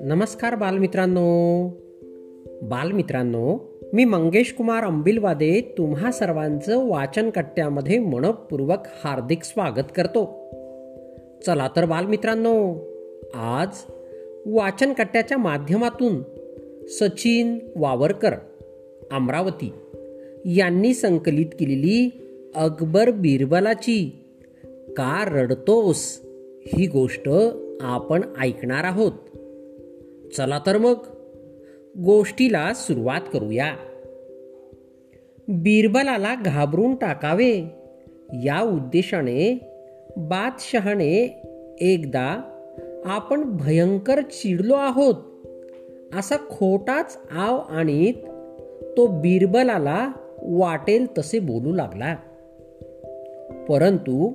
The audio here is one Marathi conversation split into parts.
नमस्कार बालमित्रांनो. बालमित्रांनो मी मंगेश कुमार अंबिलवादे तुम्हा सर्वांचं वाचन कट्ट्यामध्ये मनपूर्वक हार्दिक स्वागत करतो. चला तर बालमित्रांनो आज वाचन कट्ट्याच्या माध्यमातून सचिन वावरकर अमरावती यांनी संकलित केलेली अकबर बिरबलाची का रडतोस? ही गोष्ट आपण ऐकणार आहोत. चला तर मग गोष्टीला सुरुवात करूया. बिरबलाला घाबरून टाकावे. या उद्देशाने बादशहाने एकदा आपण भयंकर चिडलो आहोत. असा खोटाच आव आणीत तो बिरबलाला वाटेल तसे बोलू लागला. परंतु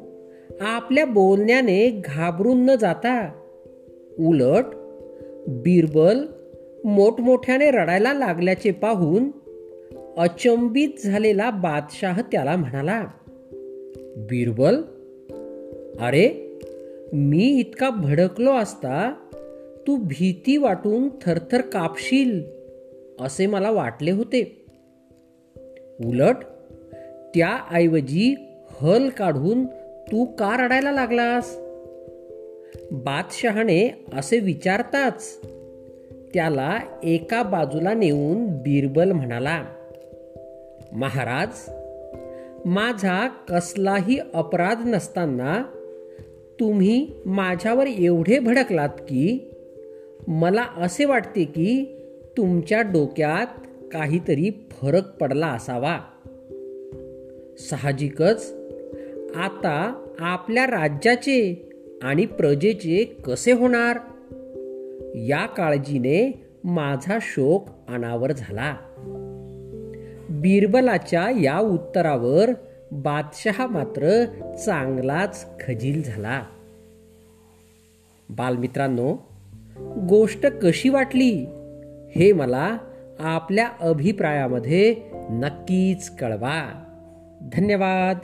आपल्या बोलण्याने घाबरून न जाता उलट बिरबल मोठमोठ्याने रडायला लागल्याचे पाहून अचंबित झालेला बादशाह त्याला म्हणाला बिरबल अरे मी इतका भडकलो असता तू भीती वाटून थरथर कापशील असे मला वाटले होते. उलट त्याऐवजी हल काढून तू का रडायला लागलास? बादशहाने असे विचारताच त्याला एका बाजूला नेऊन बिरबल म्हणाला महाराज माझा कसलाही अपराध नसताना तुम्ही माझ्यावर एवढे भडकलात की मला असे वाटते की तुमच्या डोक्यात काहीतरी फरक पडला असावा. साहजिकच आता आपल्या राज्याचे आणि प्रजेचे कसे होणार? या काळजीने माझा शोक अनावर झाला. बिरबलाच्या या उत्तरावर बादशहा मात्र चांगलाच खजील झाला. बालमित्रांनो गोष्ट कशी वाटली हे मला आपल्या अभिप्रायामध्ये नक्कीच कळवा. धन्यवाद.